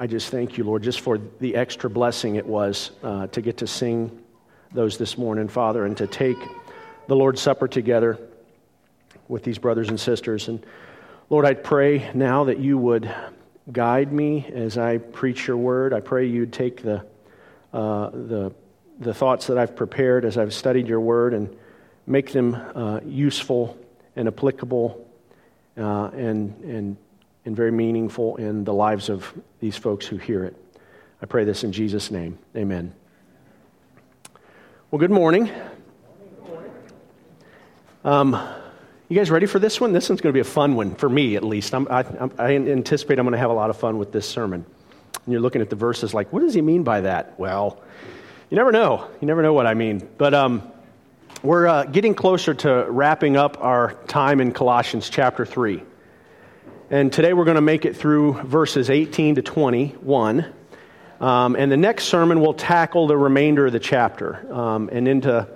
I just thank you, Lord, just for the extra blessing it was uh, to get to sing those this morning, Father, and to take the Lord's Supper together with these brothers and sisters. And Lord, I pray now that you would guide me as I preach your word. I pray you'd take the, uh, the, the thoughts that I've prepared as I've studied your word and make them uh, useful and applicable uh, and, and, and very meaningful in the lives of these folks who hear it. I pray this in Jesus' name. Amen. Well, good morning. Um, you guys ready for this one? This one's going to be a fun one, for me at least. I'm, I, I anticipate I'm going to have a lot of fun with this sermon. And you're looking at the verses like, what does he mean by that? Well, you never know. You never know what I mean. But um, we're uh, getting closer to wrapping up our time in Colossians chapter 3. And today we're going to make it through verses 18 to 21. Um, and the next sermon will tackle the remainder of the chapter um, and into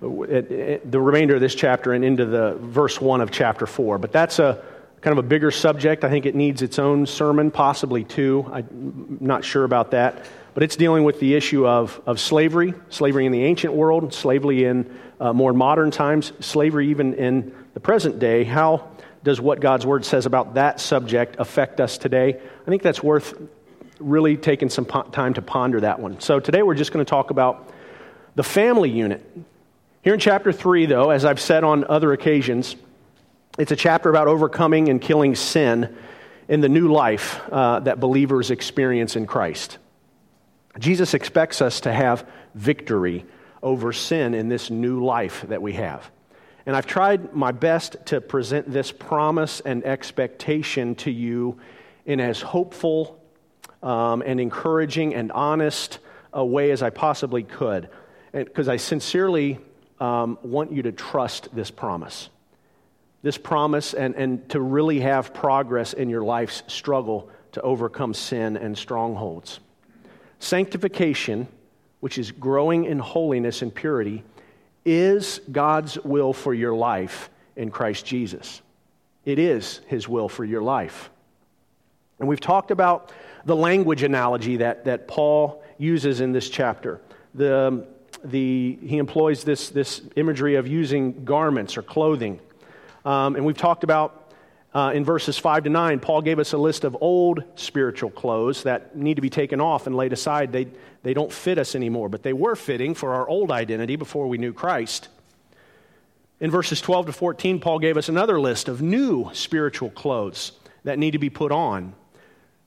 it, it, the remainder of this chapter and into the verse 1 of chapter 4. But that's a kind of a bigger subject. I think it needs its own sermon, possibly two. I'm not sure about that. But it's dealing with the issue of, of slavery, slavery in the ancient world, slavery in uh, more modern times, slavery even in the present day. How does what God's Word says about that subject affect us today? I think that's worth really taking some po- time to ponder that one. So today we're just going to talk about the family unit. Here in chapter 3, though, as I've said on other occasions, it's a chapter about overcoming and killing sin in the new life uh, that believers experience in Christ. Jesus expects us to have victory over sin in this new life that we have. And I've tried my best to present this promise and expectation to you in as hopeful um, and encouraging and honest a way as I possibly could. Because I sincerely um, want you to trust this promise. This promise and, and to really have progress in your life's struggle to overcome sin and strongholds. Sanctification, which is growing in holiness and purity, is God's will for your life in Christ Jesus. It is His will for your life. And we've talked about the language analogy that, that Paul uses in this chapter. The, the, he employs this, this imagery of using garments or clothing. Um, and we've talked about uh, in verses 5 to 9, Paul gave us a list of old spiritual clothes that need to be taken off and laid aside. They, they don't fit us anymore, but they were fitting for our old identity before we knew Christ. In verses 12 to 14, Paul gave us another list of new spiritual clothes that need to be put on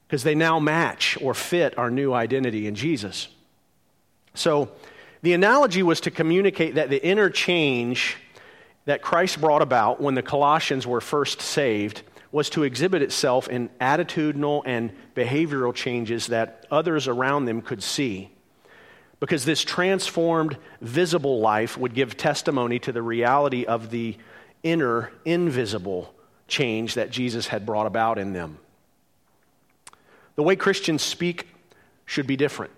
because they now match or fit our new identity in Jesus. So, the analogy was to communicate that the interchange that Christ brought about when the Colossians were first saved was to exhibit itself in attitudinal and behavioral changes that others around them could see. Because this transformed, visible life would give testimony to the reality of the inner, invisible change that Jesus had brought about in them. The way Christians speak should be different.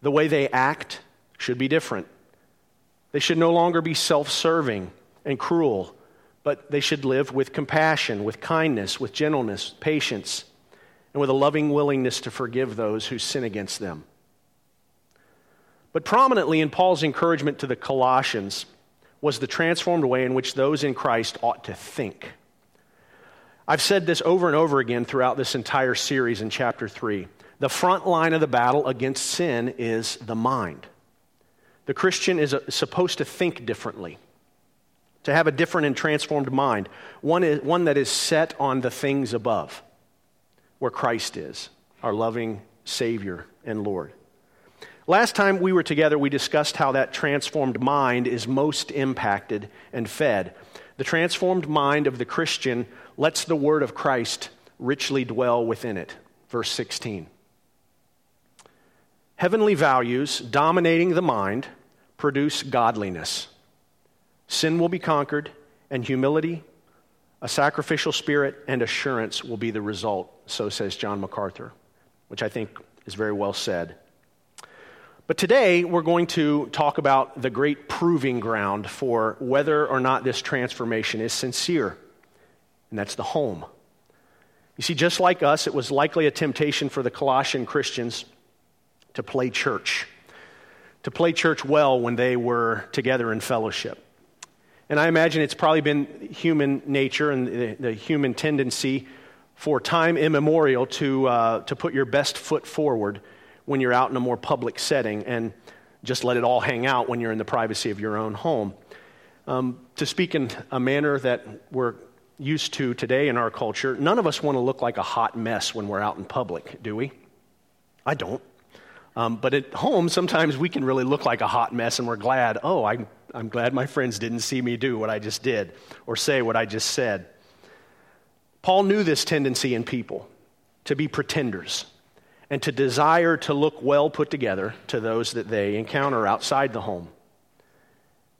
The way they act should be different. They should no longer be self serving and cruel, but they should live with compassion, with kindness, with gentleness, patience, and with a loving willingness to forgive those who sin against them. But prominently in Paul's encouragement to the Colossians was the transformed way in which those in Christ ought to think. I've said this over and over again throughout this entire series in chapter 3. The front line of the battle against sin is the mind. The Christian is uh, supposed to think differently, to have a different and transformed mind, one, is, one that is set on the things above, where Christ is, our loving Savior and Lord. Last time we were together, we discussed how that transformed mind is most impacted and fed. The transformed mind of the Christian lets the word of Christ richly dwell within it. Verse 16. Heavenly values dominating the mind produce godliness. Sin will be conquered, and humility, a sacrificial spirit, and assurance will be the result, so says John MacArthur, which I think is very well said. But today we're going to talk about the great proving ground for whether or not this transformation is sincere, and that's the home. You see, just like us, it was likely a temptation for the Colossian Christians to play church, to play church well when they were together in fellowship. And I imagine it's probably been human nature and the, the human tendency for time immemorial to, uh, to put your best foot forward when you're out in a more public setting and just let it all hang out when you're in the privacy of your own home. Um, to speak in a manner that we're used to today in our culture, none of us want to look like a hot mess when we're out in public, do we? I don't. Um, but at home, sometimes we can really look like a hot mess and we're glad, oh, I'm, I'm glad my friends didn't see me do what I just did or say what I just said. Paul knew this tendency in people to be pretenders and to desire to look well put together to those that they encounter outside the home.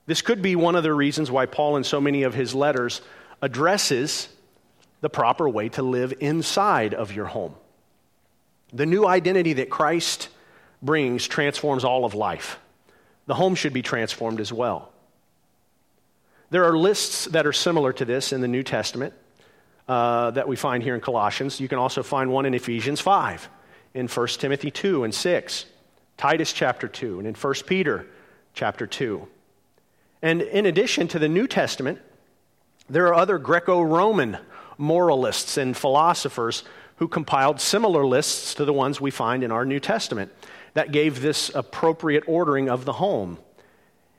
This could be one of the reasons why Paul, in so many of his letters, addresses the proper way to live inside of your home. The new identity that Christ brings transforms all of life. The home should be transformed as well. There are lists that are similar to this in the New Testament uh, that we find here in Colossians. You can also find one in Ephesians 5, in 1 Timothy 2 and 6, Titus chapter 2, and in 1 Peter chapter 2. And in addition to the New Testament, there are other Greco Roman moralists and philosophers who compiled similar lists to the ones we find in our New Testament that gave this appropriate ordering of the home.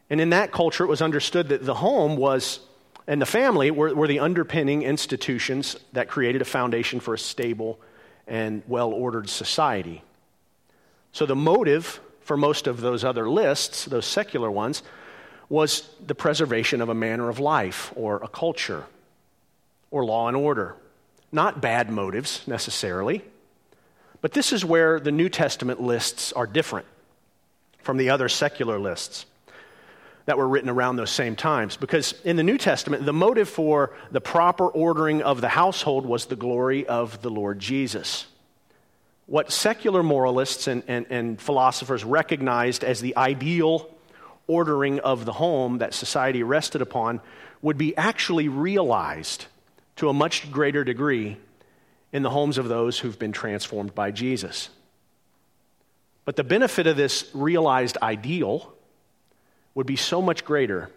And in that culture, it was understood that the home was, and the family were, were the underpinning institutions that created a foundation for a stable and well ordered society. So the motive for most of those other lists, those secular ones, was the preservation of a manner of life or a culture or law and order. Not bad motives necessarily. But this is where the New Testament lists are different from the other secular lists that were written around those same times. Because in the New Testament, the motive for the proper ordering of the household was the glory of the Lord Jesus. What secular moralists and, and, and philosophers recognized as the ideal ordering of the home that society rested upon would be actually realized to a much greater degree in the homes of those who've been transformed by Jesus. But the benefit of this realized ideal would be so much greater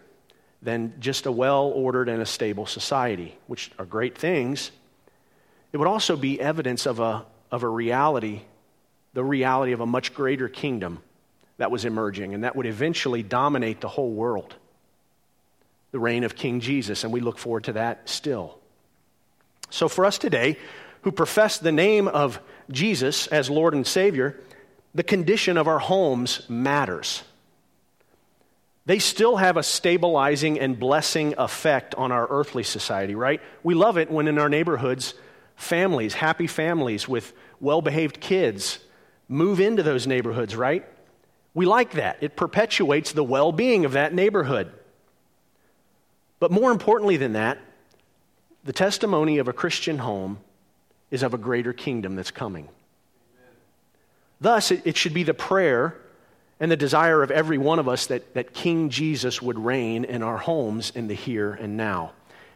than just a well ordered and a stable society, which are great things. It would also be evidence of a, of a reality, the reality of a much greater kingdom that was emerging and that would eventually dominate the whole world the reign of King Jesus, and we look forward to that still. So, for us today, who profess the name of Jesus as Lord and Savior, the condition of our homes matters. They still have a stabilizing and blessing effect on our earthly society, right? We love it when in our neighborhoods, families, happy families with well behaved kids, move into those neighborhoods, right? We like that. It perpetuates the well being of that neighborhood. But more importantly than that, the testimony of a Christian home is of a greater kingdom that's coming. Thus, it, it, should be the prayer and the desire of every one of us that, that King Jesus would reign in our homes in the here and now,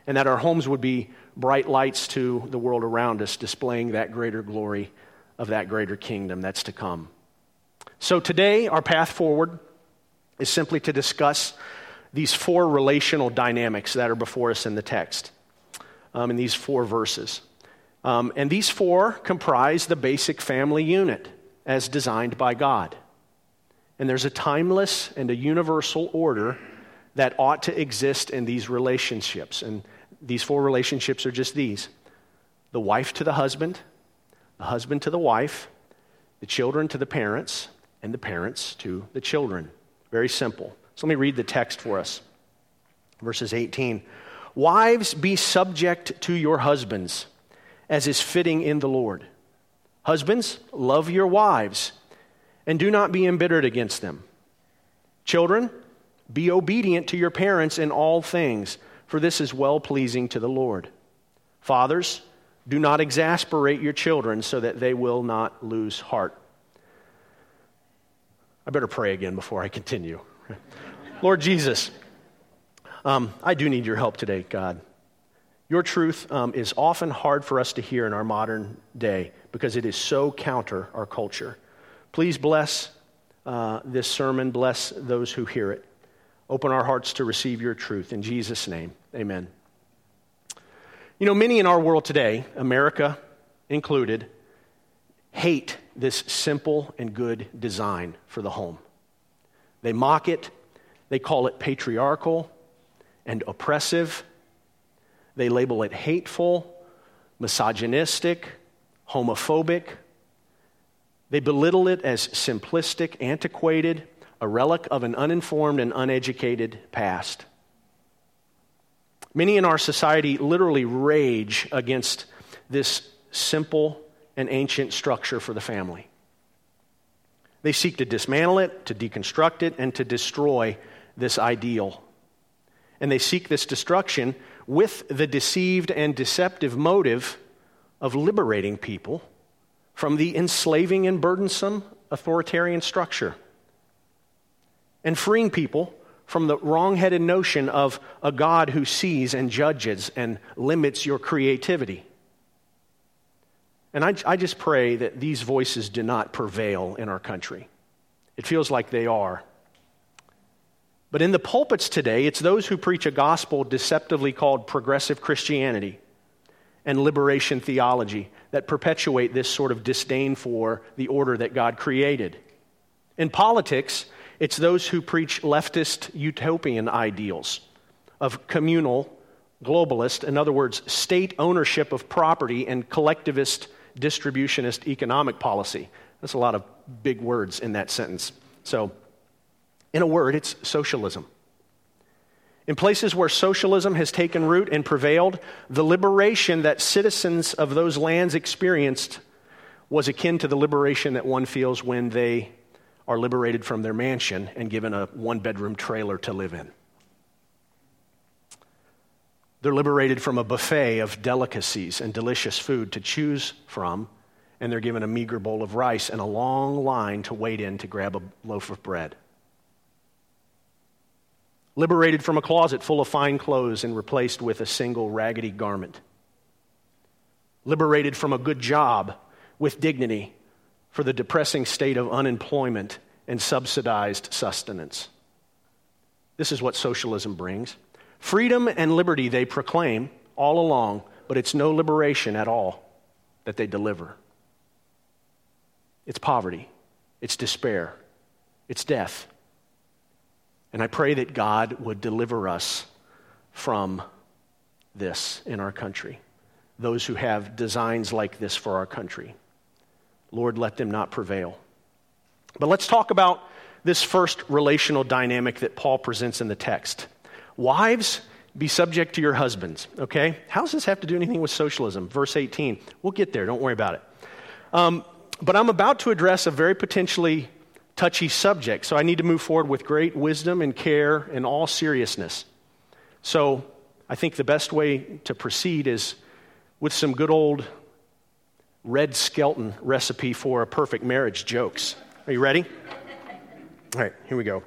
and that our homes would be bright lights to the world around us, displaying that greater glory of that greater kingdom that's to come. So today, our path forward is simply to discuss these four relational dynamics that are before us in the text, um, in these four verses. Um, and these four comprise the basic family unit as designed by God. And there's a timeless and a universal order that ought to exist in these relationships. And these four relationships are just these the wife to the husband, the husband to the wife, the children to the parents, and the parents to the children. Very simple. So let me read the text for us. Verses 18 Wives, be subject to your husbands, as is fitting in the Lord. Husbands, love your wives, and do not be embittered against them. Children, be obedient to your parents in all things, for this is well pleasing to the Lord. Fathers, do not exasperate your children so that they will not lose heart. I better pray again before I continue. Lord Jesus, um, I do need your help today, God. Your truth um, is often hard for us to hear in our modern day because it is so counter our culture. Please bless uh, this sermon, bless those who hear it. Open our hearts to receive your truth. In Jesus' name, amen. You know, many in our world today, America included, hate this simple and good design for the home. They mock it, they call it patriarchal and oppressive, they label it hateful, misogynistic, homophobic. They belittle it as simplistic, antiquated, a relic of an uninformed and uneducated past. Many in our society literally rage against this simple and ancient structure for the family. They seek to dismantle it, to deconstruct it, and to destroy this ideal. And they seek this destruction with the deceived and deceptive motive of liberating people from the enslaving and burdensome authoritarian structure and freeing people from the wrong-headed notion of a God who sees and judges and limits your creativity. And I, I just pray that these voices do not prevail in our country. It feels like they are. But in the pulpits today, it's those who preach a gospel deceptively called progressive Christianity and liberation theology that perpetuate this sort of disdain for the order that God created. In politics, it's those who preach leftist utopian ideals of communal, globalist, in other words, state ownership of property and collectivist distributionist economic policy. That's a lot of big words in that sentence. So, in a word, it's socialism. In places where socialism has taken root and prevailed, the liberation that citizens of those lands experienced was akin to the liberation that one feels when they are liberated from their mansion and given a one bedroom trailer to live in. They're liberated from a buffet of delicacies and delicious food to choose from, and they're given a meager bowl of rice and a long line to wait in to grab a loaf of bread. Liberated from a closet full of fine clothes and replaced with a single raggedy garment. Liberated from a good job with dignity for the depressing state of unemployment and subsidized sustenance. This is what socialism brings. Freedom and liberty they proclaim all along, but it's no liberation at all that they deliver. It's poverty, it's despair, it's death. And I pray that God would deliver us from this in our country. Those who have designs like this for our country. Lord, let them not prevail. But let's talk about this first relational dynamic that Paul presents in the text. Wives, be subject to your husbands, okay? How does this have to do anything with socialism? Verse 18. We'll get there, don't worry about it. Um, but I'm about to address a very potentially touchy subject, so I need to move forward with great wisdom and care and all seriousness. So I think the best way to proceed is with some good old Red Skelton recipe for a perfect marriage jokes. Are you ready? All right, here we go.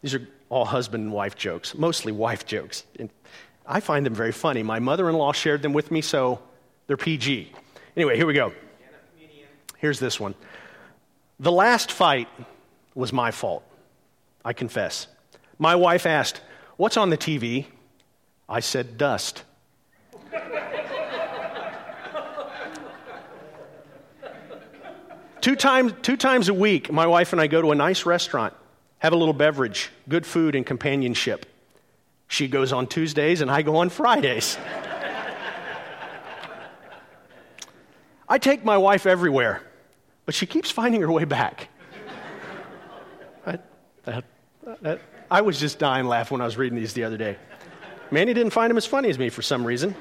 These are all husband and wife jokes, mostly wife jokes. And I find them very funny. My mother in law shared them with me, so they're PG. Anyway, here we go. Here's this one. The last fight was my fault, I confess. My wife asked, What's on the TV? I said, Dust. two, times, two times a week, my wife and I go to a nice restaurant have a little beverage, good food, and companionship. She goes on Tuesdays, and I go on Fridays. I take my wife everywhere, but she keeps finding her way back. I, that, that, I was just dying laughing when I was reading these the other day. Manny didn't find him as funny as me for some reason.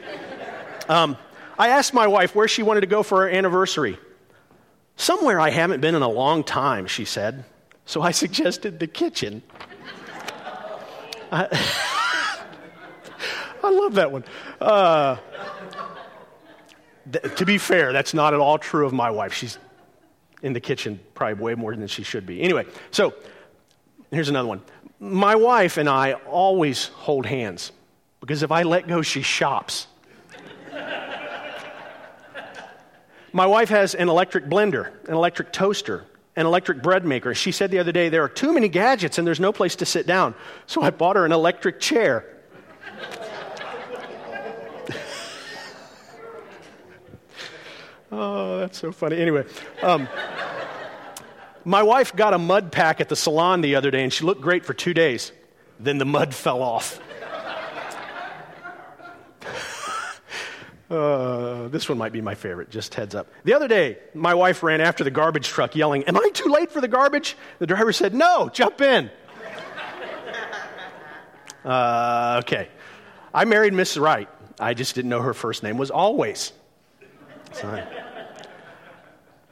Um, I asked my wife where she wanted to go for our anniversary. Somewhere I haven't been in a long time, she said. So I suggested the kitchen. I, I love that one. Uh, th- to be fair, that's not at all true of my wife. She's in the kitchen probably way more than she should be. Anyway, so here's another one. My wife and I always hold hands because if I let go, she shops. My wife has an electric blender, an electric toaster, an electric bread maker. She said the other day, There are too many gadgets and there's no place to sit down. So I bought her an electric chair. Oh, that's so funny. Anyway, um, my wife got a mud pack at the salon the other day and she looked great for two days. Then the mud fell off. Uh, this one might be my favorite, just heads up. The other day, my wife ran after the garbage truck yelling, Am I too late for the garbage? The driver said, No, jump in. uh, okay. I married Mrs. Wright. I just didn't know her first name was Always.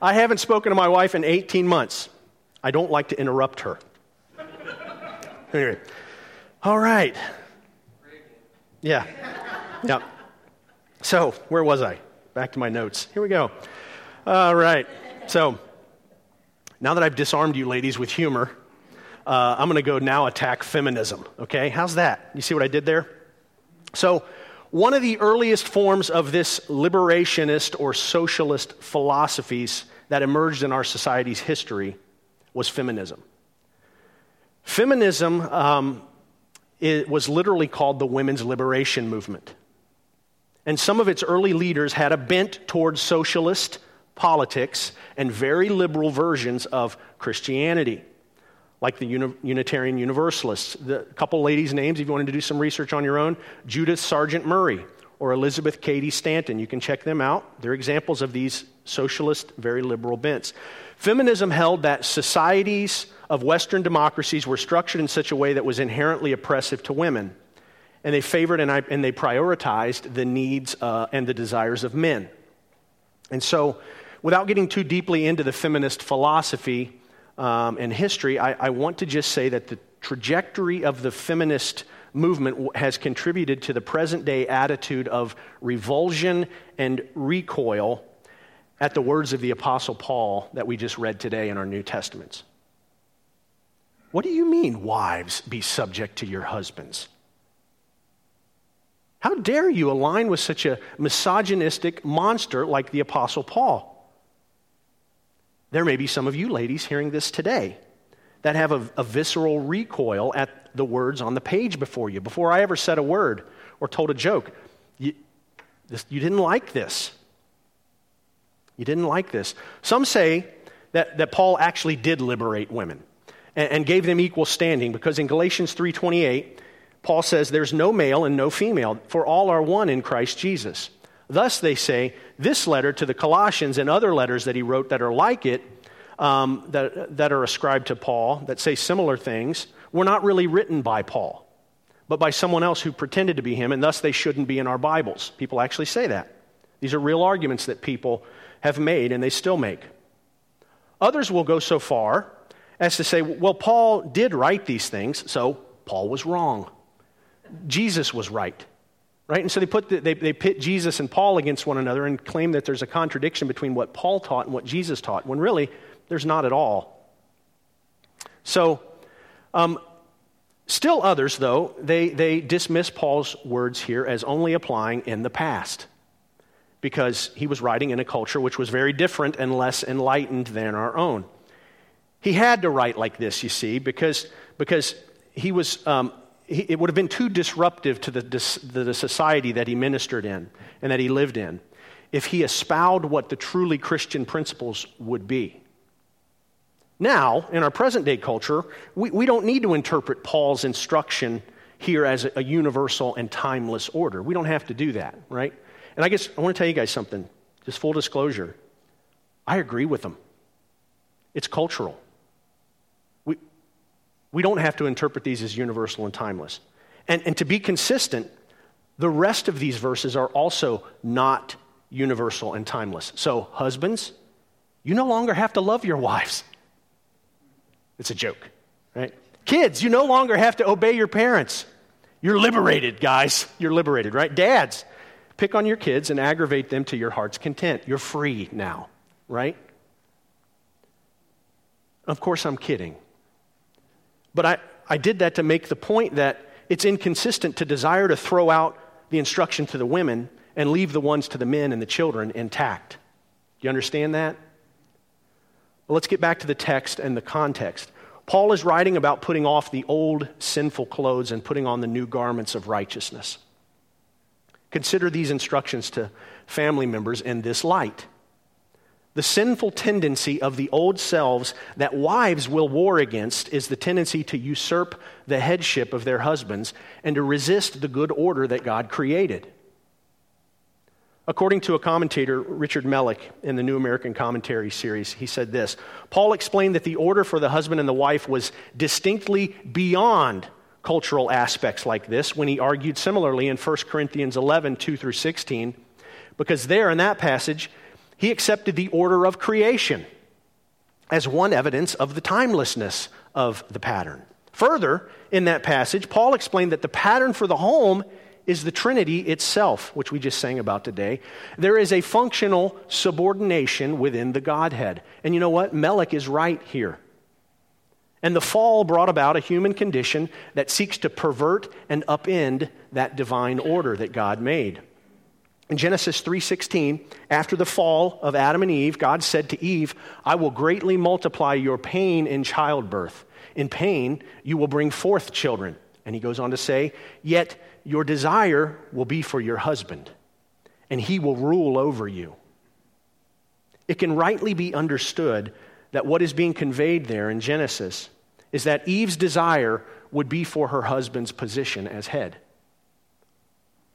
I haven't spoken to my wife in 18 months. I don't like to interrupt her. Anyway, all right. Yeah. Yeah. So, where was I? Back to my notes. Here we go. All right. So, now that I've disarmed you ladies with humor, uh, I'm going to go now attack feminism. Okay? How's that? You see what I did there? So, one of the earliest forms of this liberationist or socialist philosophies that emerged in our society's history was feminism. Feminism um, was literally called the women's liberation movement. And some of its early leaders had a bent towards socialist politics and very liberal versions of Christianity, like the Uni- Unitarian Universalists. The couple ladies' names, if you wanted to do some research on your own Judith Sargent Murray or Elizabeth Cady Stanton. You can check them out. They're examples of these socialist, very liberal bents. Feminism held that societies of Western democracies were structured in such a way that was inherently oppressive to women and they favored and, I, and they prioritized the needs uh, and the desires of men. And so, without getting too deeply into the feminist philosophy um, and history, I, I want to just say that the trajectory of the feminist movement has contributed to the present day attitude of revulsion and recoil at the words of the Apostle Paul that we just read today in our New Testaments. What do you mean, wives, be subject to your husbands? How dare you align with such a misogynistic monster like the Apostle Paul? There may be some of you ladies hearing this today that have a, a, visceral recoil at the words on the page before you. Before I ever said a word or told a joke, you, this, you didn't like this. You didn't like this. Some say that, that Paul actually did liberate women and, and gave them equal standing because in Galatians 3.28, Paul says, There's no male and no female, for all are one in Christ Jesus. Thus, they say, this letter to the Colossians and other letters that he wrote that are like it, um, that, that are ascribed to Paul, that say similar things, were not really written by Paul, but by someone else who pretended to be him, and thus they shouldn't be in our Bibles. People actually say that. These are real arguments that people have made, and they still make. Others will go so far as to say, well, Paul did write these things, so Paul was wrong. Jesus was right. Right? And so they, put the, they, they pit Jesus and Paul against one another and claim that there's a contradiction between what Paul taught and what Jesus taught, when really there's not at all. So, um, still others, though, they, they dismiss Paul's words here as only applying in the past because he was writing in a culture which was very different and less enlightened than our own. He had to write like this, you see, because, because he was um, it would have been too disruptive to the, the society that he ministered in and that he lived in if he espoused what the truly Christian principles would be. Now, in our present day culture, we, we don't need to interpret Paul's instruction here as a, a universal and timeless order. We don't have to do that, right? And I guess I want to tell you guys something, just full disclosure. I agree with them. It's cultural. We don't have to interpret these as universal and timeless. And, and to be consistent, the rest of these verses are also not universal and timeless. So, husbands, you no longer have to love your wives. It's a joke, right? Kids, you no longer have to obey your parents. You're liberated, guys. You're liberated, right? Dads, pick on your kids and aggravate them to your heart's content. You're free now, right? Of course, I'm kidding. But I, I did that to make the point that it's inconsistent to desire to throw out the instruction to the women and leave the ones to the men and the children intact. Do you understand that? Well, let's get back to the text and the context. Paul is writing about putting off the old sinful clothes and putting on the new garments of righteousness. Consider these instructions to family members in this light. The sinful tendency of the old selves that wives will war against is the tendency to usurp the headship of their husbands and to resist the good order that God created. According to a commentator, Richard Melick, in the New American Commentary series, he said this Paul explained that the order for the husband and the wife was distinctly beyond cultural aspects like this when he argued similarly in 1 Corinthians 11, 2 through 16, because there in that passage, he accepted the order of creation as one evidence of the timelessness of the pattern. Further, in that passage, Paul explained that the pattern for the home is the Trinity itself, which we just sang about today. There is a functional subordination within the Godhead. And you know what? Melick is right here. And the fall brought about a human condition that seeks to pervert and upend that divine order that God made. In Genesis 3:16, after the fall of Adam and Eve, God said to Eve, "I will greatly multiply your pain in childbirth. In pain you will bring forth children." And he goes on to say, "Yet your desire will be for your husband, and he will rule over you. It can rightly be understood that what is being conveyed there in Genesis is that Eve's desire would be for her husband's position as head.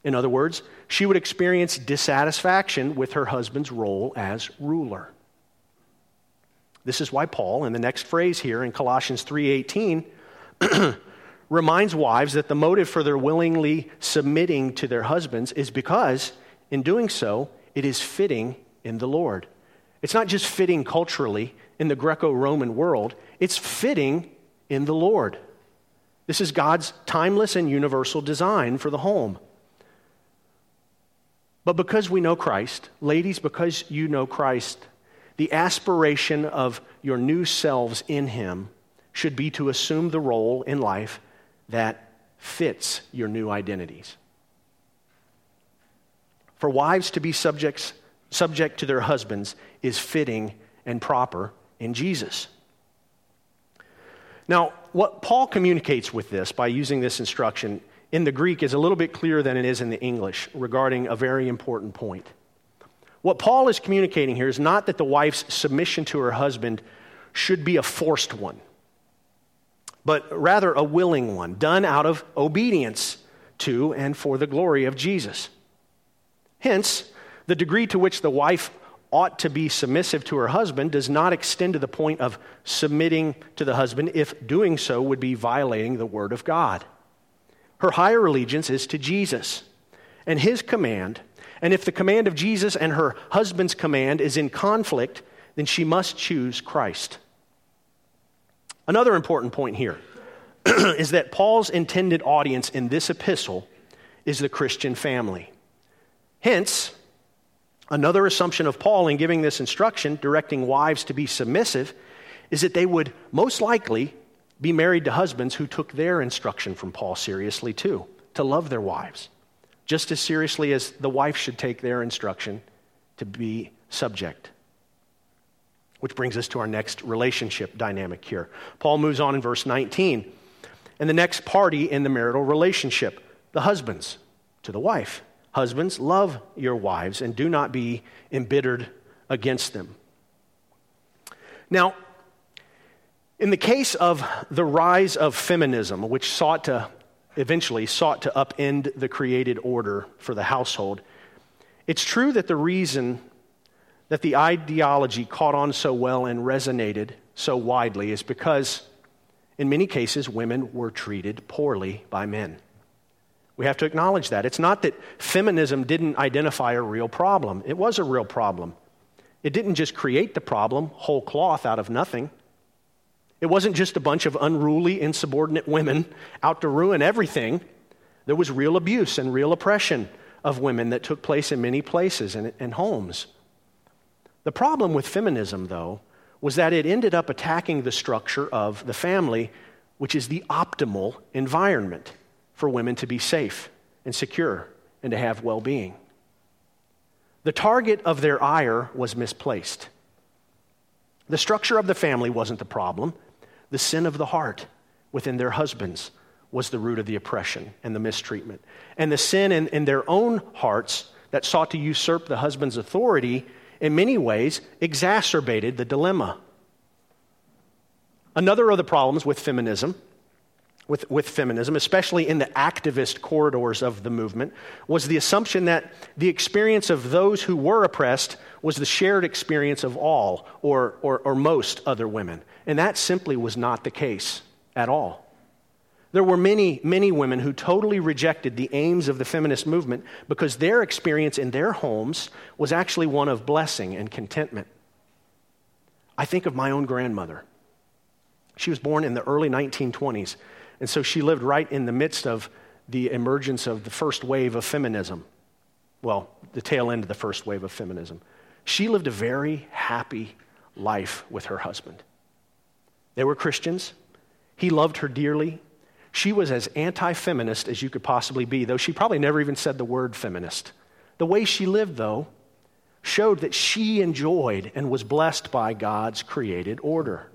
In other words, she would experience dissatisfaction with her husband's role as ruler. This is why Paul in the next phrase here in Colossians 3:18 reminds wives that the motive for their willingly submitting to their husbands is because, in doing so, it is fitting in the Lord. It's not just fitting culturally in the Greco Roman world, it's fitting in the Lord. This is God's timeless and universal design for the home. But because we know Christ, ladies, because you know Christ, the aspiration of your new selves in Him should be to assume the role in life that fits your new identities. For wives to be subjects, subject to their husbands is fitting and proper in Jesus. Now, what Paul communicates with this by using this instruction in the Greek is a little bit clearer than it is in the English regarding a very important point. What Paul is communicating here is not that the wife's submission to her husband should be a forced one but rather a willing one, done out of obedience to and for the glory of Jesus. Hence, the degree to which the wife ought to be submissive to her husband does not extend to the point of submitting to the husband if doing so would be violating the word of God. Her higher allegiance is to Jesus and his command. And if the command of Jesus and her husband's command is in conflict, then she must choose Christ. Another important point here is that Paul's intended audience in this epistle is the Christian family. Hence, another assumption of Paul in giving this instruction, directing wives to be submissive, is that they would most likely be married to husbands who took their instruction from Paul seriously too, to love their wives, just as seriously as the wife should take their instruction to be subject. Which brings us to our next relationship dynamic here. Paul moves on in verse 19. And the next party in the marital relationship, the husbands to the wife. Husbands, love your wives and do not be embittered against them. Now, in the case of the rise of feminism, which sought to eventually sought to upend the created order for the household, it's true that the reason that the ideology caught on so well and resonated so widely is because, in many cases, women were treated poorly by men. We have to acknowledge that. It's not that feminism didn't identify a real problem, it was a real problem. It didn't just create the problem whole cloth out of nothing. It wasn't just a bunch of unruly, insubordinate women out to ruin everything. There was real abuse and real oppression of women that took place in many places and, and homes. The problem with feminism, though, was that it ended up attacking the structure of the family, which is the optimal environment for women to be safe and secure and to have well being. The target of their ire was misplaced. The structure of the family wasn't the problem. The sin of the heart within their husbands was the root of the oppression and the mistreatment. And the sin in, in their own hearts that sought to usurp the husband's authority, in many ways, exacerbated the dilemma. Another of the problems with feminism, with, with feminism, especially in the activist corridors of the movement, was the assumption that the experience of those who were oppressed was the shared experience of all or, or, or most other women. And that simply was not the case at all. There were many, many women who totally rejected the aims of the feminist movement because their experience in their homes was actually one of blessing and contentment. I think of my own grandmother. She was born in the early 1920s, and so she lived right in the midst of the emergence of the first wave of feminism. Well, the tail end of the first wave of feminism. She lived a very happy life with her husband. They were Christians. He loved her dearly. She was as anti feminist as you could possibly be, though she probably never even said the word feminist. The way she lived, though, showed that she enjoyed and was blessed by God's created order.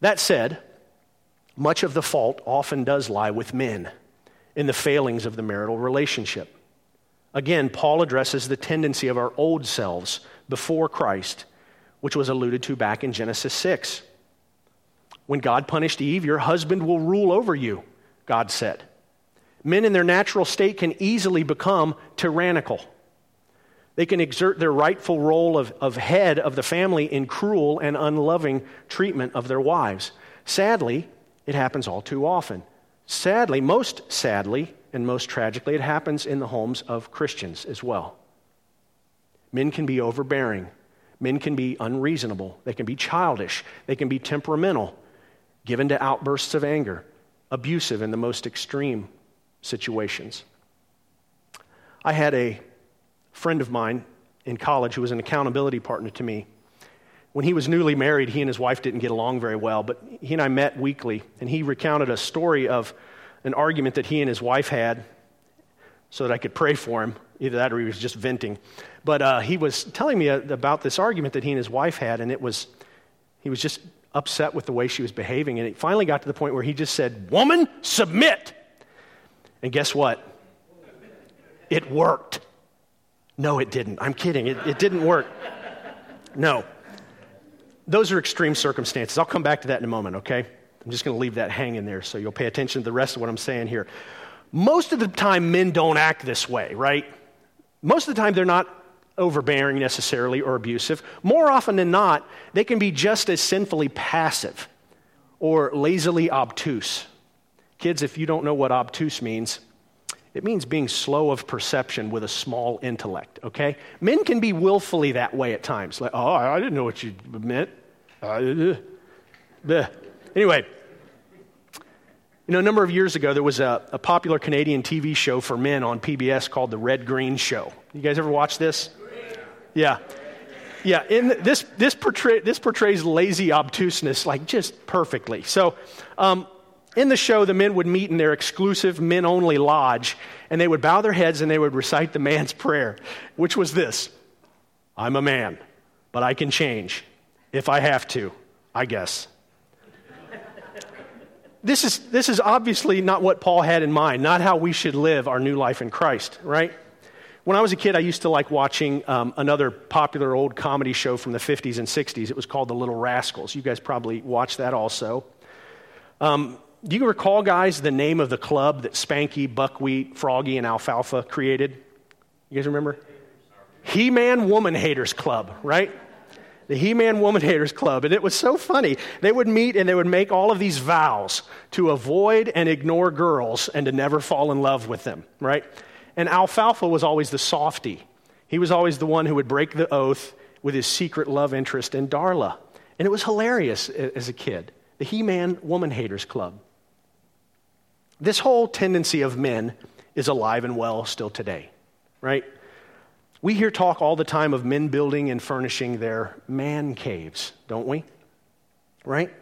That said, much of the fault often does lie with men in the failings of the marital relationship. Again, Paul addresses the tendency of our old selves before Christ, which was alluded to back in Genesis 6. When God punished Eve, your husband will rule over you, God said. Men in their natural state can easily become tyrannical. They can exert their rightful role of, of head of the family in cruel and unloving treatment of their wives. Sadly, it happens all too often. Sadly, most sadly, and most tragically, it happens in the homes of Christians as well. Men can be overbearing. Men can be unreasonable. They can be childish. They can be temperamental, given to outbursts of anger, abusive in the most extreme situations. I had a friend of mine in college who was an accountability partner to me. When he was newly married, he and his wife didn't get along very well, but he and I met weekly, and he recounted a story of an argument that he and his wife had so that I could pray for him. Either that or he was just venting. But uh, he was telling me about this argument that he and his wife had, and it was, he was just upset with the way she was behaving. And it finally got to the point where he just said, Woman, submit. And guess what? It worked. No, it didn't. I'm kidding. It, it didn't work. No. Those are extreme circumstances. I'll come back to that in a moment, okay? I'm just going to leave that hanging there so you'll pay attention to the rest of what I'm saying here. Most of the time, men don't act this way, right? Most of the time, they're not overbearing necessarily or abusive. More often than not, they can be just as sinfully passive or lazily obtuse. Kids, if you don't know what obtuse means, it means being slow of perception with a small intellect, okay? Men can be willfully that way at times. Like, oh, I didn't know what you meant. Uh, anyway, you know, a number of years ago, there was a, a, popular Canadian TV show for men on PBS called The Red Green Show. You guys ever watch this? Yeah. Yeah, in this, this, portray, this portrays lazy obtuseness like just perfectly. So, um, in the show, the men would meet in their exclusive men only lodge, and they would bow their heads and they would recite the man's prayer, which was this I'm a man, but I can change if I have to, I guess. this, is, this is obviously not what Paul had in mind, not how we should live our new life in Christ, right? When I was a kid, I used to like watching um, another popular old comedy show from the 50s and 60s. It was called The Little Rascals. You guys probably watched that also. Um, do you recall, guys, the name of the club that Spanky, Buckwheat, Froggy, and Alfalfa created? You guys remember? He Man Woman Haters Club, right? The He Man Woman Haters Club. And it was so funny. They would meet and they would make all of these vows to avoid and ignore girls and to never fall in love with them, right? And Alfalfa was always the softy. He was always the one who would break the oath with his secret love interest in Darla. And it was hilarious as a kid. The He Man Woman Haters Club. This whole tendency of men is alive and well still today, right? We hear talk all the time of men building and furnishing their man caves, don't we? Right?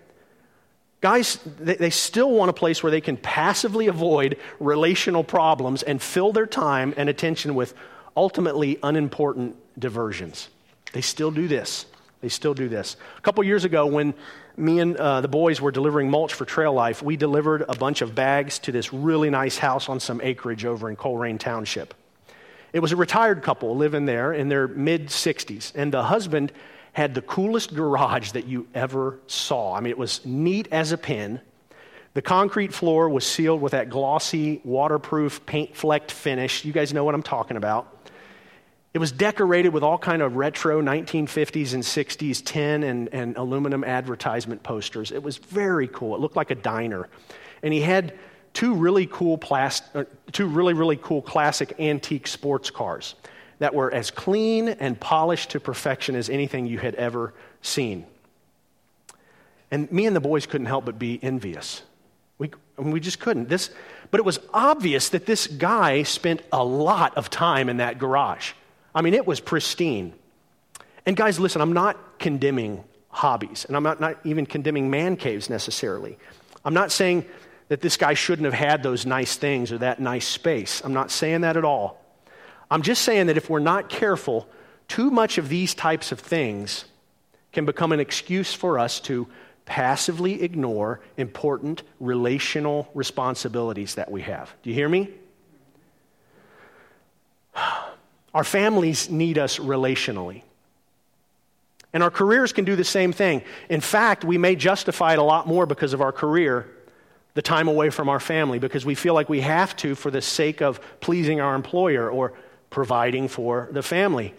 Guys, they, still want a place where they can passively avoid relational problems and fill their time and attention with ultimately unimportant diversions. They still do this. They still do this. A couple years ago, when me and uh, the boys were delivering mulch for Trail Life, we delivered a bunch of bags to this really nice house on some acreage over in Colerain Township. It was a retired couple living there in their mid 60s, and the husband had the coolest garage that you ever saw. I mean, it was neat as a pin. The concrete floor was sealed with that glossy, waterproof, paint flecked finish. You guys know what I'm talking about. It was decorated with all kind of retro 1950s and 60s tin and, and aluminum advertisement posters. It was very cool. It looked like a diner. And he had two really cool plas- uh, two really really cool classic antique sports cars that were as clean and polished to perfection as anything you had ever seen. And me and the boys couldn't help but be envious. We, we just couldn't. This, but it was obvious that this guy spent a lot of time in that garage. I mean, it was pristine. And guys, listen, I'm not condemning hobbies, and I'm not, not even condemning man caves necessarily. I'm not saying that this guy shouldn't have had those nice things or that nice space. I'm not saying that at all. I'm just saying that if we're not careful, too much of these types of things can become an excuse for us to passively ignore important relational responsibilities that we have. Do you hear me? Our families need us relationally. And our careers can do the same thing. In fact, we may justify it a lot more because of our career, the time away from our family, because we feel like we have to for the sake of pleasing our employer or providing for the family.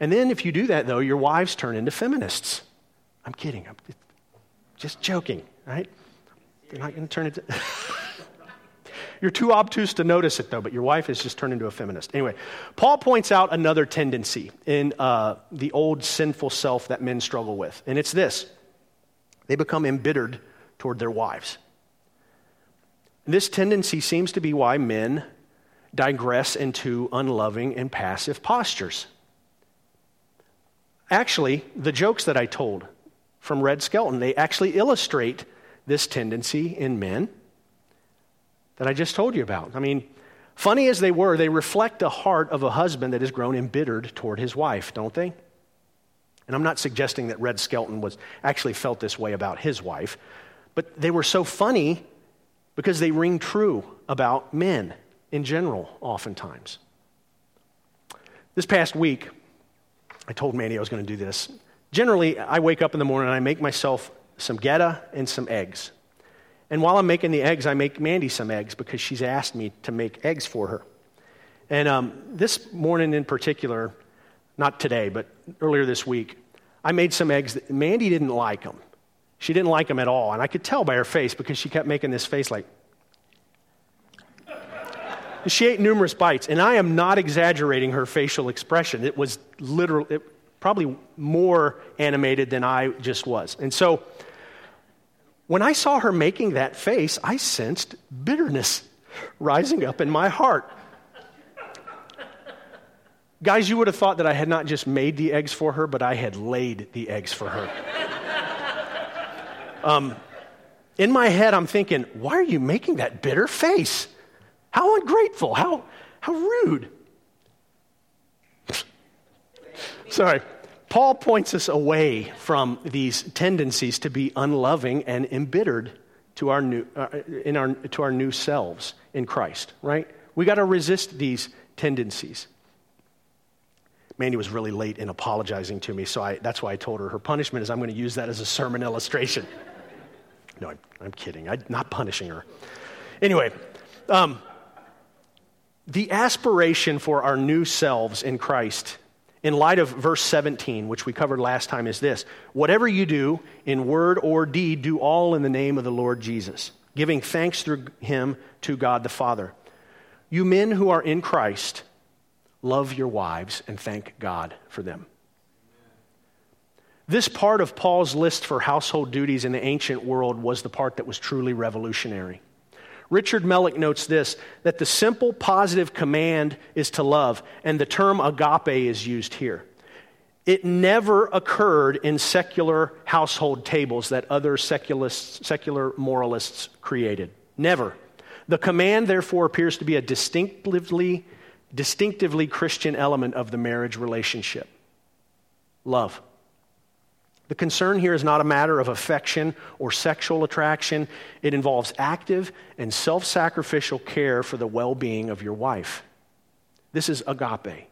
And then, if you do that, though, your wives turn into feminists. I'm kidding. I'm just joking, right? They're not going to turn into. You're too obtuse to notice it, though, but your wife has just turned into a feminist. Anyway, Paul points out another tendency in uh, the old sinful self that men struggle with, and it's this they become embittered toward their wives. This tendency seems to be why men digress into unloving and passive postures. Actually, the jokes that I told from Red Skelton, they actually illustrate this tendency in men that I just told you about. I mean, funny as they were, they reflect the heart of a husband that has grown embittered toward his wife, don't they? And I'm not suggesting that Red Skelton was actually felt this way about his wife, but they were so funny because they ring true about men in general, oftentimes. This past week, I told Mandy I was going to do this. Generally, I wake up in the morning and I make myself some goetta and some eggs. And while I'm making the eggs, I make Mandy some eggs because she's asked me to make eggs for her. And um, this morning in particular, not today, but earlier this week, I made some eggs that Mandy didn't like them. She didn't like them at all. And I could tell by her face because she kept making this face like, she ate numerous bites, and I am not exaggerating her facial expression. It was literally, it, probably more animated than I just was. And so, when I saw her making that face, I sensed bitterness rising up in my heart. Guys, you would have thought that I had not just made the eggs for her, but I had laid the eggs for her. um, in my head, I'm thinking, why are you making that bitter face? How ungrateful, how, how rude. Sorry. Paul points us away from these tendencies to be unloving and embittered to our new, uh, in our, to our new selves in Christ, right? We got to resist these tendencies. Mandy was really late in apologizing to me, so I, that's why I told her her punishment is I'm going to use that as a sermon illustration. No, I'm, I'm kidding. I'm not punishing her. Anyway, um, the aspiration for our new selves in Christ, in light of verse 17, which we covered last time, is this Whatever you do, in word or deed, do all in the name of the Lord Jesus, giving thanks through him to God the Father. You men who are in Christ, love your wives and thank God for them. This part of Paul's list for household duties in the ancient world was the part that was truly revolutionary. Richard Melick notes this that the simple positive command is to love, and the term agape is used here. It never occurred in secular household tables that other secular moralists created. Never. The command, therefore, appears to be a distinctively distinctively Christian element of the marriage relationship love. The concern here is not a matter of affection or sexual attraction. It involves active and self sacrificial care for the well being of your wife. This is agape.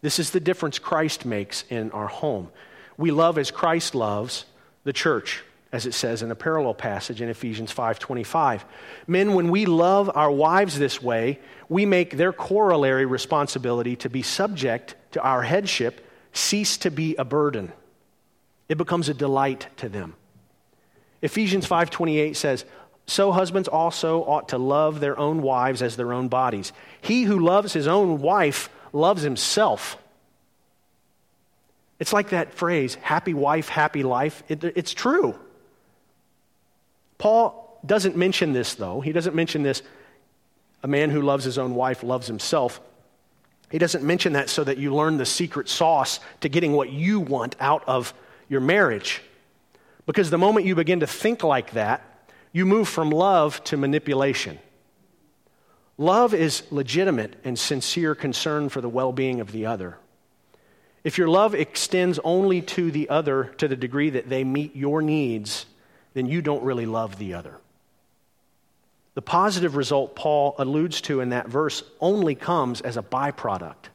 This is the difference Christ makes in our home. We love as Christ loves the church, as it says in a parallel passage in Ephesians 5:25. Men, when we love our wives this way, we make their corollary responsibility to be subject to our headship cease to be a burden. It becomes a delight to them. Ephesians 5:28 says, "So husbands also ought to love their own wives as their own bodies. He who loves his own wife loves himself." It's like that phrase, happy wife, happy life. It, it's true. Paul doesn't mention this, though. He doesn't mention this, a man who loves his own wife loves himself. He doesn't mention that so that you learn the secret sauce to getting what you want out of your marriage. Because the moment you begin to think like that, you move from love to manipulation. Love is legitimate and sincere concern for the well being of the other. If your love extends only to the other to the degree that they meet your needs, then you don't really love the other. The positive result Paul alludes to in that verse only comes as a byproduct.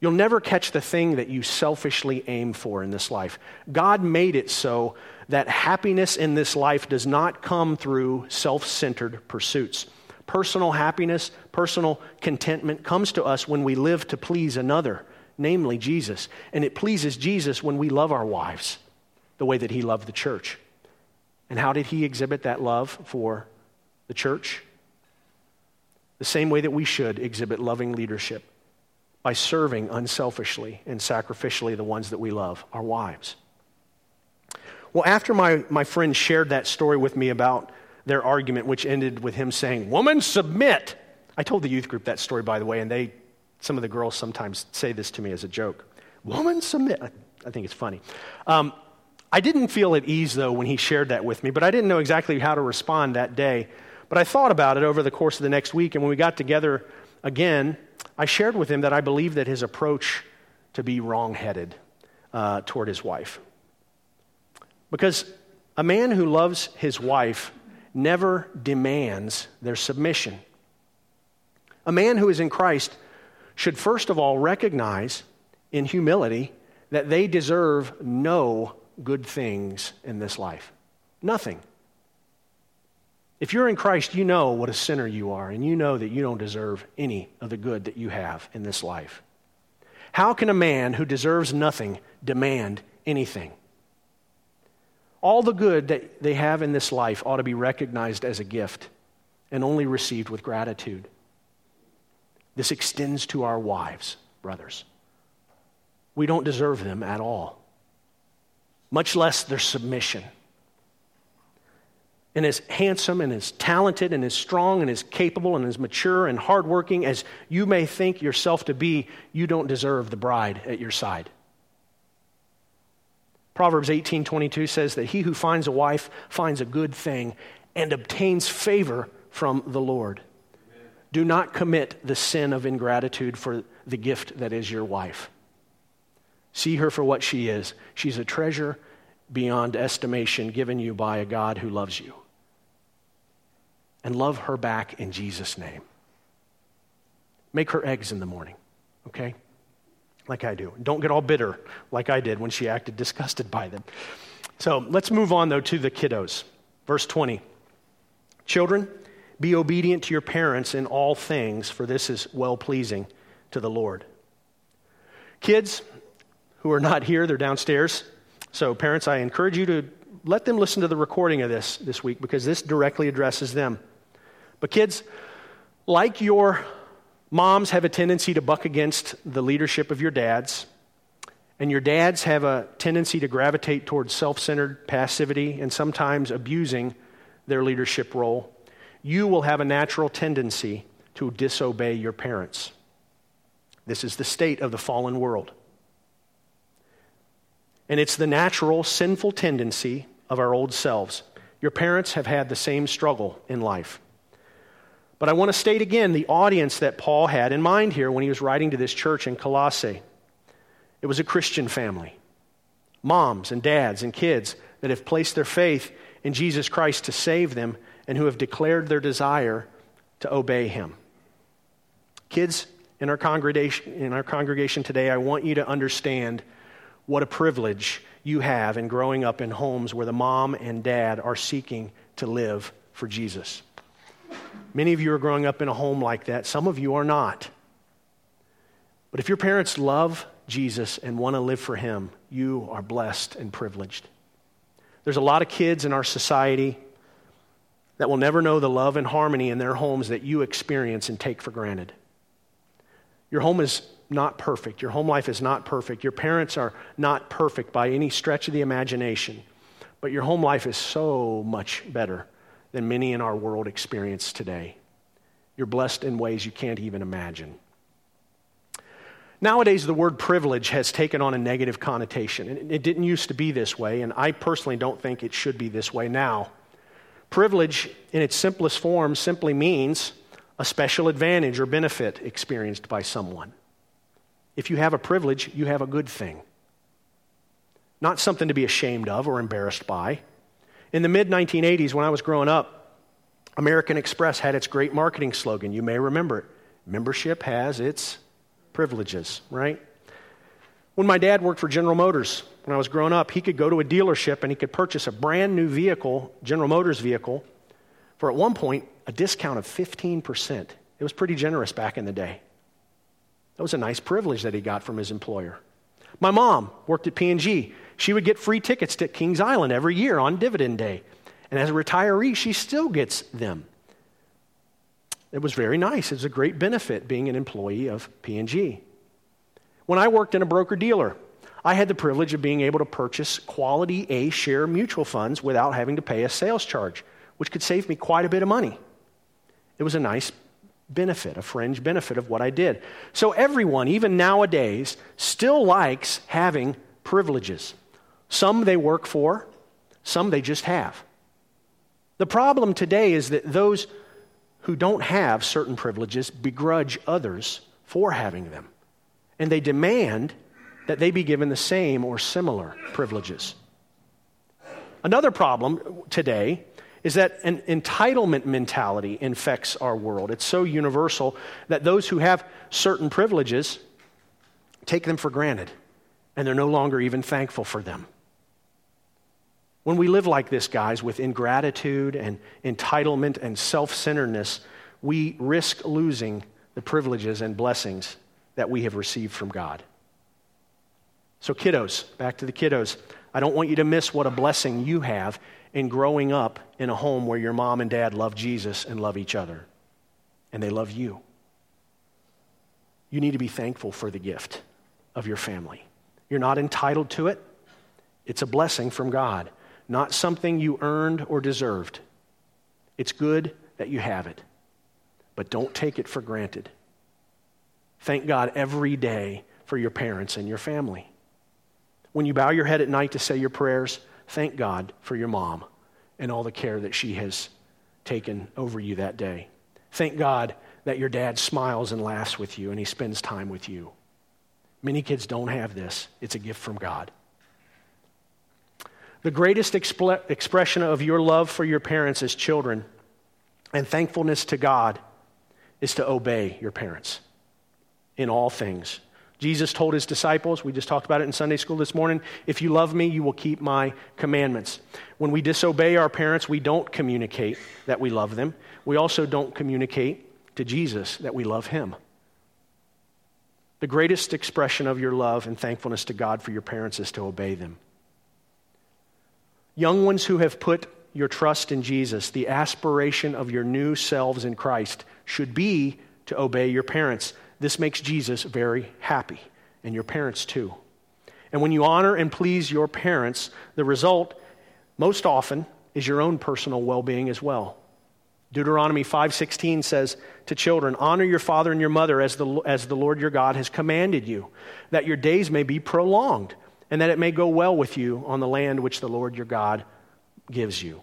You'll never catch the thing that you selfishly aim for in this life. God made it so that happiness in this life does not come through self centered pursuits. Personal happiness, personal contentment comes to us when we live to please another, namely Jesus. And it pleases Jesus when we love our wives the way that he loved the church. And how did he exhibit that love for the church? The same way that we should exhibit loving leadership by serving unselfishly and sacrificially the ones that we love, our wives. Well, after my, my friend shared that story with me about their argument, which ended with him saying, Woman, submit. I told the youth group that story, by the way, and they, some of the girls sometimes say this to me as a joke. Woman, submit. I, I think it's funny. Um, I didn't feel at ease, though, when he shared that with me, but I didn't know exactly how to respond that day. But I thought about it over the course of the next week, and when we got together again, I shared with him that I believe that his approach to be wrongheaded uh, toward his wife. Because a man who loves his wife never demands their submission. A man who is in Christ should first of all recognize in humility that they deserve no good things in this life. Nothing. If you're in Christ, you know what a sinner you are, and you know that you don't deserve any of the good that you have in this life. How can a man who deserves nothing demand anything? All the good that they have in this life ought to be recognized as a gift and only received with gratitude. This extends to our wives, brothers. We don't deserve them at all, much less their submission and as handsome and as talented and as strong and as capable and as mature and hardworking as you may think yourself to be, you don't deserve the bride at your side. Proverbs 18:22 says that he who finds a wife finds a good thing and obtains favor from the Lord. Amen. Do not commit the sin of ingratitude for the gift that is your wife. See her for what she is. She's a treasure beyond estimation given you by a God who loves you and love her back in Jesus' name. Make her eggs in the morning, okay? Like I do. Don't get all bitter like I did when she acted disgusted by them. So let's move on, though, to the kiddos. Verse 20 Children, be obedient to your parents in all things, for this is well pleasing to the Lord. Kids who are not here, they're downstairs. So, parents, I encourage you to let them listen to the recording of this this week because this directly addresses them. But, kids, like your moms have a tendency to buck against the leadership of your dads, and your dads have a tendency to gravitate towards self centered passivity and sometimes abusing their leadership role, you will have a natural tendency to disobey your parents. This is the state of the fallen world. And it's the natural sinful tendency of our old selves. Your parents have had the same struggle in life. But I want to state again the audience that Paul had in mind here when he was writing to this church in Colossae. It was a Christian family moms and dads and kids that have placed their faith in Jesus Christ to save them and who have declared their desire to obey him. Kids in our congregation, in our congregation today, I want you to understand what a privilege you have in growing up in homes where the mom and dad are seeking to live for Jesus. Many of you are growing up in a home like that, some of you are not. But if your parents love Jesus and want to live for Him, you are blessed and privileged. There's a lot of kids in our society that will never know the love and harmony in their homes that you experience and take for granted. Your home is not perfect. Your home life is not perfect. Your parents are not perfect by any stretch of the imagination. But your home life is so much better than many in our world experience today. You're blessed in ways you can't even imagine. Nowadays, the word privilege has taken on a negative connotation. And it didn't used to be this way, and I personally don't think it should be this way now. Privilege, in its simplest form, simply means a special advantage or benefit experienced by someone. If you have a privilege, you have a good thing, not something to be ashamed of or embarrassed by. In the mid 1980s, when I was growing up, American Express had its great marketing slogan. You may remember it membership has its privileges, right? When my dad worked for General Motors, when I was growing up, he could go to a dealership and he could purchase a brand new vehicle, General Motors vehicle, for at one point a discount of 15%. It was pretty generous back in the day. That was a nice privilege that he got from his employer. My mom worked at P&G. She would get free tickets to Kings Island every year on dividend day. And as a retiree, she still gets them. It was very nice. It was a great benefit being an employee of P&G. When I worked in a broker dealer, I had the privilege of being able to purchase quality A share mutual funds without having to pay a sales charge, which could save me quite a bit of money. It was a nice benefit, a fringe benefit of what I did. So everyone, even nowadays, still likes having privileges. Some they work for, some they just have. The problem today is that those who don't have certain privileges begrudge others for having them, and they demand that they be given the same or similar privileges. Another problem today is that an entitlement mentality infects our world. It's so universal that those who have certain privileges take them for granted, and they're no longer even thankful for them. When we live like this, guys, with ingratitude and entitlement and self centeredness, we risk losing the privileges and blessings that we have received from God. So, kiddos, back to the kiddos. I don't want you to miss what a blessing you have in growing up in a home where your mom and dad love Jesus and love each other, and they love you. You need to be thankful for the gift of your family. You're not entitled to it, it's a blessing from God not something you earned or deserved. It's good that you have it, but don't take it for granted. Thank God every day for your parents and your family. When you bow your head at night to say your prayers, thank God for your mom and all the care that she has taken over you that day. Thank God that your dad smiles and laughs with you and he spends time with you. Many kids don't have this, it's a gift from God. The greatest expression of your love for your parents as children and thankfulness to God is to obey your parents in all things. Jesus told his disciples, we just talked about it in Sunday school this morning, if you love me, you will keep my commandments. When we disobey our parents, we don't communicate that we love them. We also don't communicate to Jesus that we love him. The greatest expression of your love and thankfulness to God for your parents is to obey them. Young ones who have put your trust in Jesus, the aspiration of your new selves in Christ should be to obey your parents. This makes Jesus very happy, and your parents too. And when you honor and please your parents, the result, most often, is your own personal well being as well. Deuteronomy 5:16 says to children, "Honor your father and your mother as the, as the Lord your God has commanded you, that your days may be prolonged and that it may go well with you on the land which the Lord your God gives you.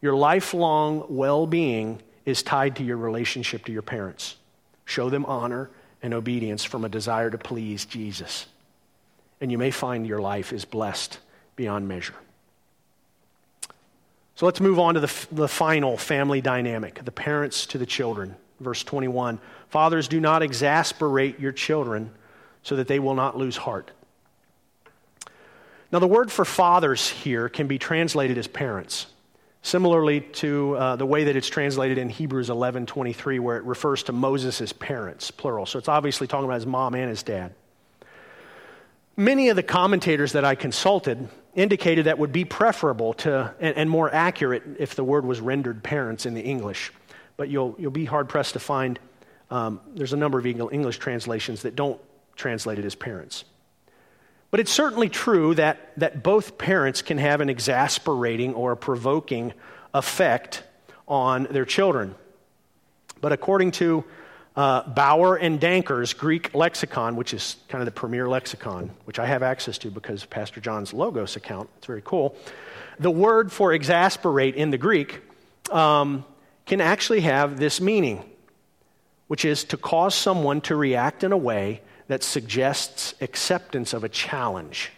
Your lifelong well being is tied to your relationship to your parents. Show them honor and obedience from a desire to please Jesus. And you may find your life is blessed beyond measure. So let's move on to the, the final family dynamic the parents to the children. Verse 21 Fathers, do not exasperate your children so that they will not lose heart. Now, the word for fathers here can be translated as parents, similarly to uh, the way that it's translated in Hebrews 11 23, where it refers to Moses' parents, plural. So it's obviously talking about his mom and his dad. Many of the commentators that I consulted indicated that would be preferable to and, and, more accurate if the word was rendered parents in the English. But you'll, you'll be hard pressed to find, um, there's a number of English translations that don't translate it as parents. But it's certainly true that, that both parents can have an exasperating or a provoking effect on their children. But according to uh, Bauer and Danker's Greek lexicon, which is kind of the premier lexicon, which I have access to because Pastor John's Logos account. It's very cool. The word for exasperate in the Greek um, can actually have this meaning, which is to cause someone to react in a way that suggests acceptance of a challenge.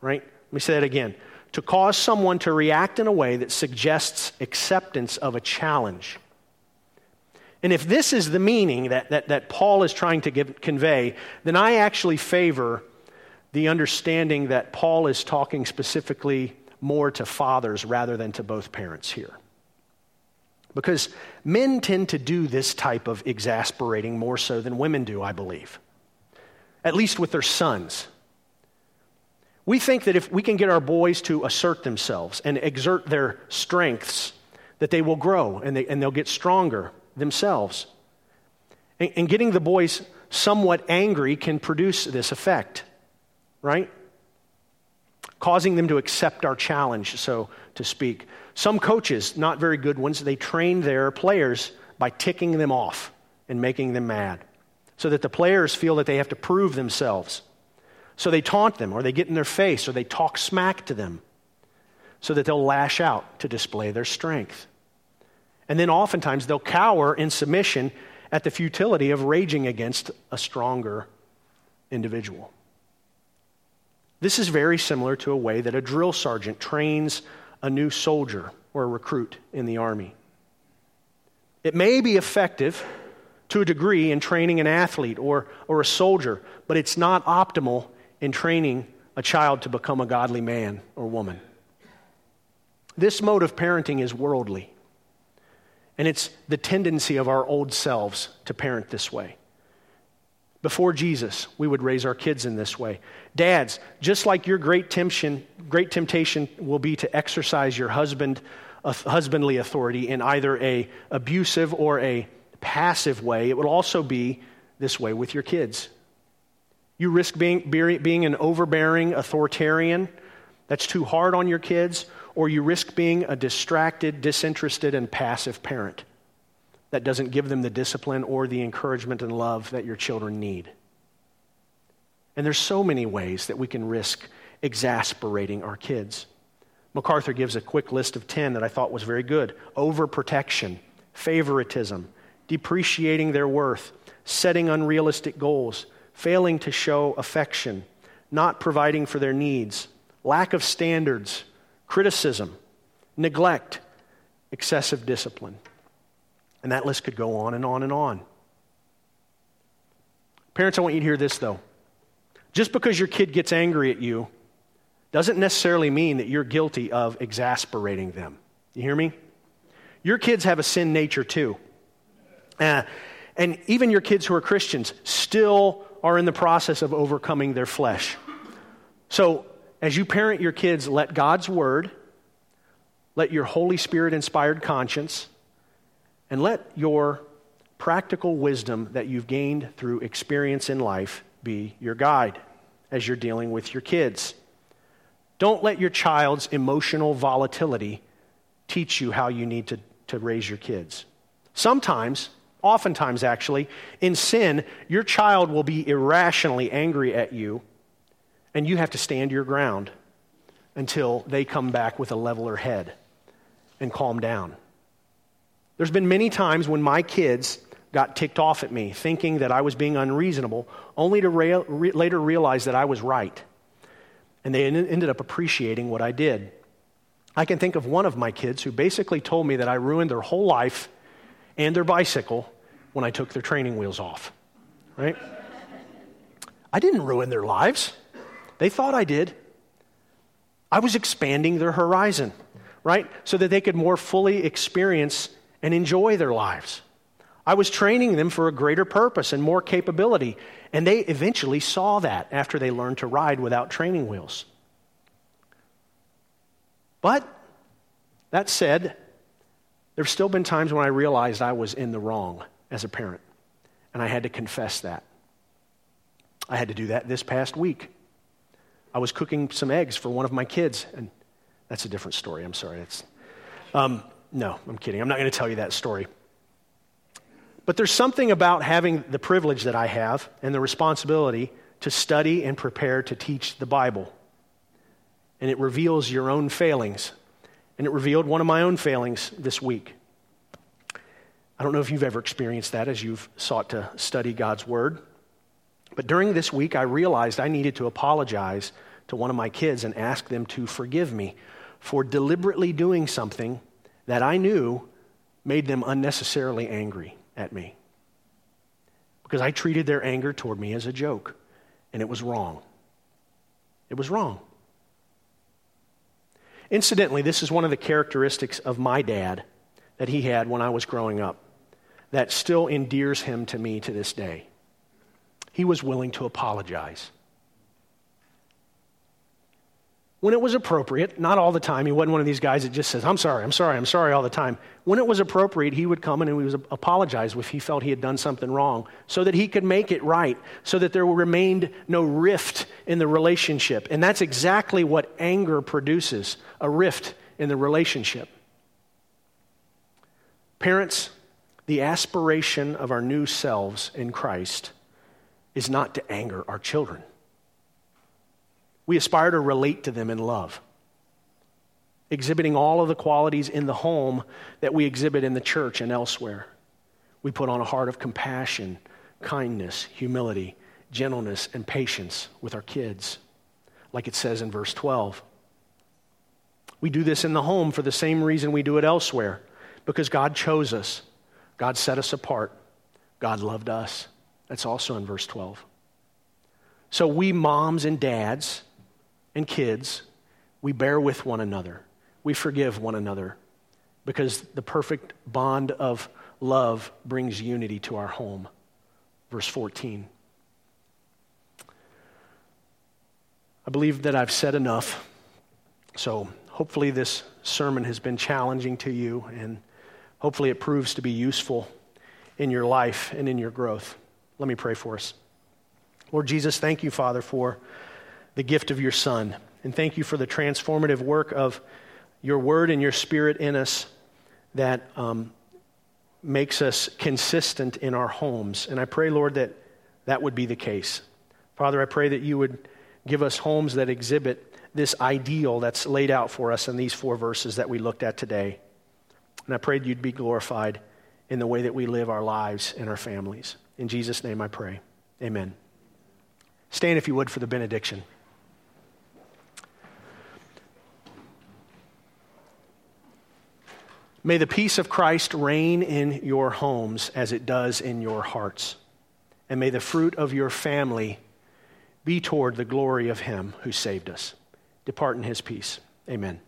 Right? Let me say that again. To cause someone to react in a way that suggests acceptance of a challenge. And if this is the meaning that, that, that Paul is trying to give, convey, then I actually favor the understanding that Paul is talking specifically more to fathers rather than to both parents here. Because men tend to do this type of exasperating more so than women do, I believe, at least with their sons. We think that if we can get our boys to assert themselves and exert their strengths, that they will grow and, they, and they'll get stronger themselves. And, and getting the boys somewhat angry can produce this effect, right? Causing them to accept our challenge, so to speak. Some coaches, not very good ones, they train their players by ticking them off and making them mad so that the players feel that they have to prove themselves. So they taunt them, or they get in their face, or they talk smack to them so that they'll lash out to display their strength. And then oftentimes they'll cower in submission at the futility of raging against a stronger individual. This is very similar to a way that a drill sergeant trains a new soldier or a recruit in the army. It may be effective to a degree in training an athlete or, or a soldier, but it's not optimal in training a child to become a godly man or woman. This mode of parenting is worldly. And it's the tendency of our old selves to parent this way. Before Jesus, we would raise our kids in this way. Dads, just like your great temptation, great temptation will be to exercise your husband, uh, husbandly authority in either a abusive or a passive way, it would also be this way with your kids. You risk being, being an overbearing authoritarian that's too hard on your kids, or you risk being a distracted, disinterested, and passive parent that doesn't give them the discipline or the encouragement and love that your children need. And there's so many ways that we can risk exasperating our kids. MacArthur gives a quick list of 10 that I thought was very good overprotection, favoritism, depreciating their worth, setting unrealistic goals, failing to show affection, not providing for their needs, lack of standards, criticism, neglect, excessive discipline. And that list could go on and on and on. Parents, I want you to hear this though. Just because your kid gets angry at you doesn't necessarily mean that you're guilty of exasperating them. You hear me? Your kids have a sin nature too. Uh, and even your kids who are Christians still are in the process of overcoming their flesh. So as you parent your kids, let God's word, let your Holy Spirit inspired conscience, and let your practical wisdom that you've gained through experience in life be your guide as you're dealing with your kids. Don't let your child's emotional volatility teach you how you need to, to raise your kids. Sometimes, oftentimes actually, in sin, your child will be irrationally angry at you and you have to stand your ground until they come back with a leveler head and calm down. There's been many times when my kids got ticked off at me, thinking that I was being unreasonable, only to re- later realize that I was right. And they ended up appreciating what I did. I can think of one of my kids who basically told me that I ruined their whole life and their bicycle when I took their training wheels off. Right? I didn't ruin their lives. They thought I did. I was expanding their horizon, right? So that they could more fully experience and enjoy their lives. I was training them for a greater purpose and more capability. And they eventually saw that after they learned to ride without training wheels. But that said, there's still been times when I realized I was in the wrong as a parent. And I had to confess that. I had to do that this past week. I was cooking some eggs for one of my kids, and that's a different story. I'm sorry. It's, um, no, I'm kidding. I'm not going to tell you that story. But there's something about having the privilege that I have and the responsibility to study and prepare to teach the Bible. And it reveals your own failings. And it revealed one of my own failings this week. I don't know if you've ever experienced that as you've sought to study God's Word. But during this week, I realized I needed to apologize to one of my kids and ask them to forgive me for deliberately doing something that I knew made them unnecessarily angry at me. Because I treated their anger toward me as a joke, and it was wrong. It was wrong. Incidentally, this is one of the characteristics of my dad that he had when I was growing up that still endears him to me to this day he was willing to apologize. When it was appropriate, not all the time, he wasn't one of these guys that just says, I'm sorry, I'm sorry, I'm sorry all the time. When it was appropriate, he would come and he would apologize if he felt he had done something wrong so that he could make it right, so that there remained no rift in the relationship. And that's exactly what anger produces a rift in the relationship. Parents, the aspiration of our new selves in Christ is not to anger our children. We aspire to relate to them in love, exhibiting all of the qualities in the home that we exhibit in the church and elsewhere. We put on a heart of compassion, kindness, humility, gentleness, and patience with our kids, like it says in verse 12. We do this in the home for the same reason we do it elsewhere because God chose us, God set us apart, God loved us. That's also in verse 12. So we moms and dads and kids, we bear with one another. We forgive one another because the perfect bond of love brings unity to our home. Verse 14. I believe that I've said enough. So hopefully this sermon has been challenging to you and hopefully it proves to be useful in your life and in your growth. Let me pray for us. Lord Jesus, thank you, Father, for the gift of your Son. And thank you for the transformative work of your word and your spirit in us that um, makes us consistent in our homes. And I pray, Lord, that that would be the case. Father, I pray that you would give us homes that exhibit this ideal that's laid out for us in these four verses that we looked at today. And I prayed you'd be glorified in the way that we live our lives and our families. In Jesus' name I pray. Amen. Stand, if you would, for the benediction. May the peace of Christ reign in your homes as it does in your hearts. And may the fruit of your family be toward the glory of Him who saved us. Depart in His peace. Amen.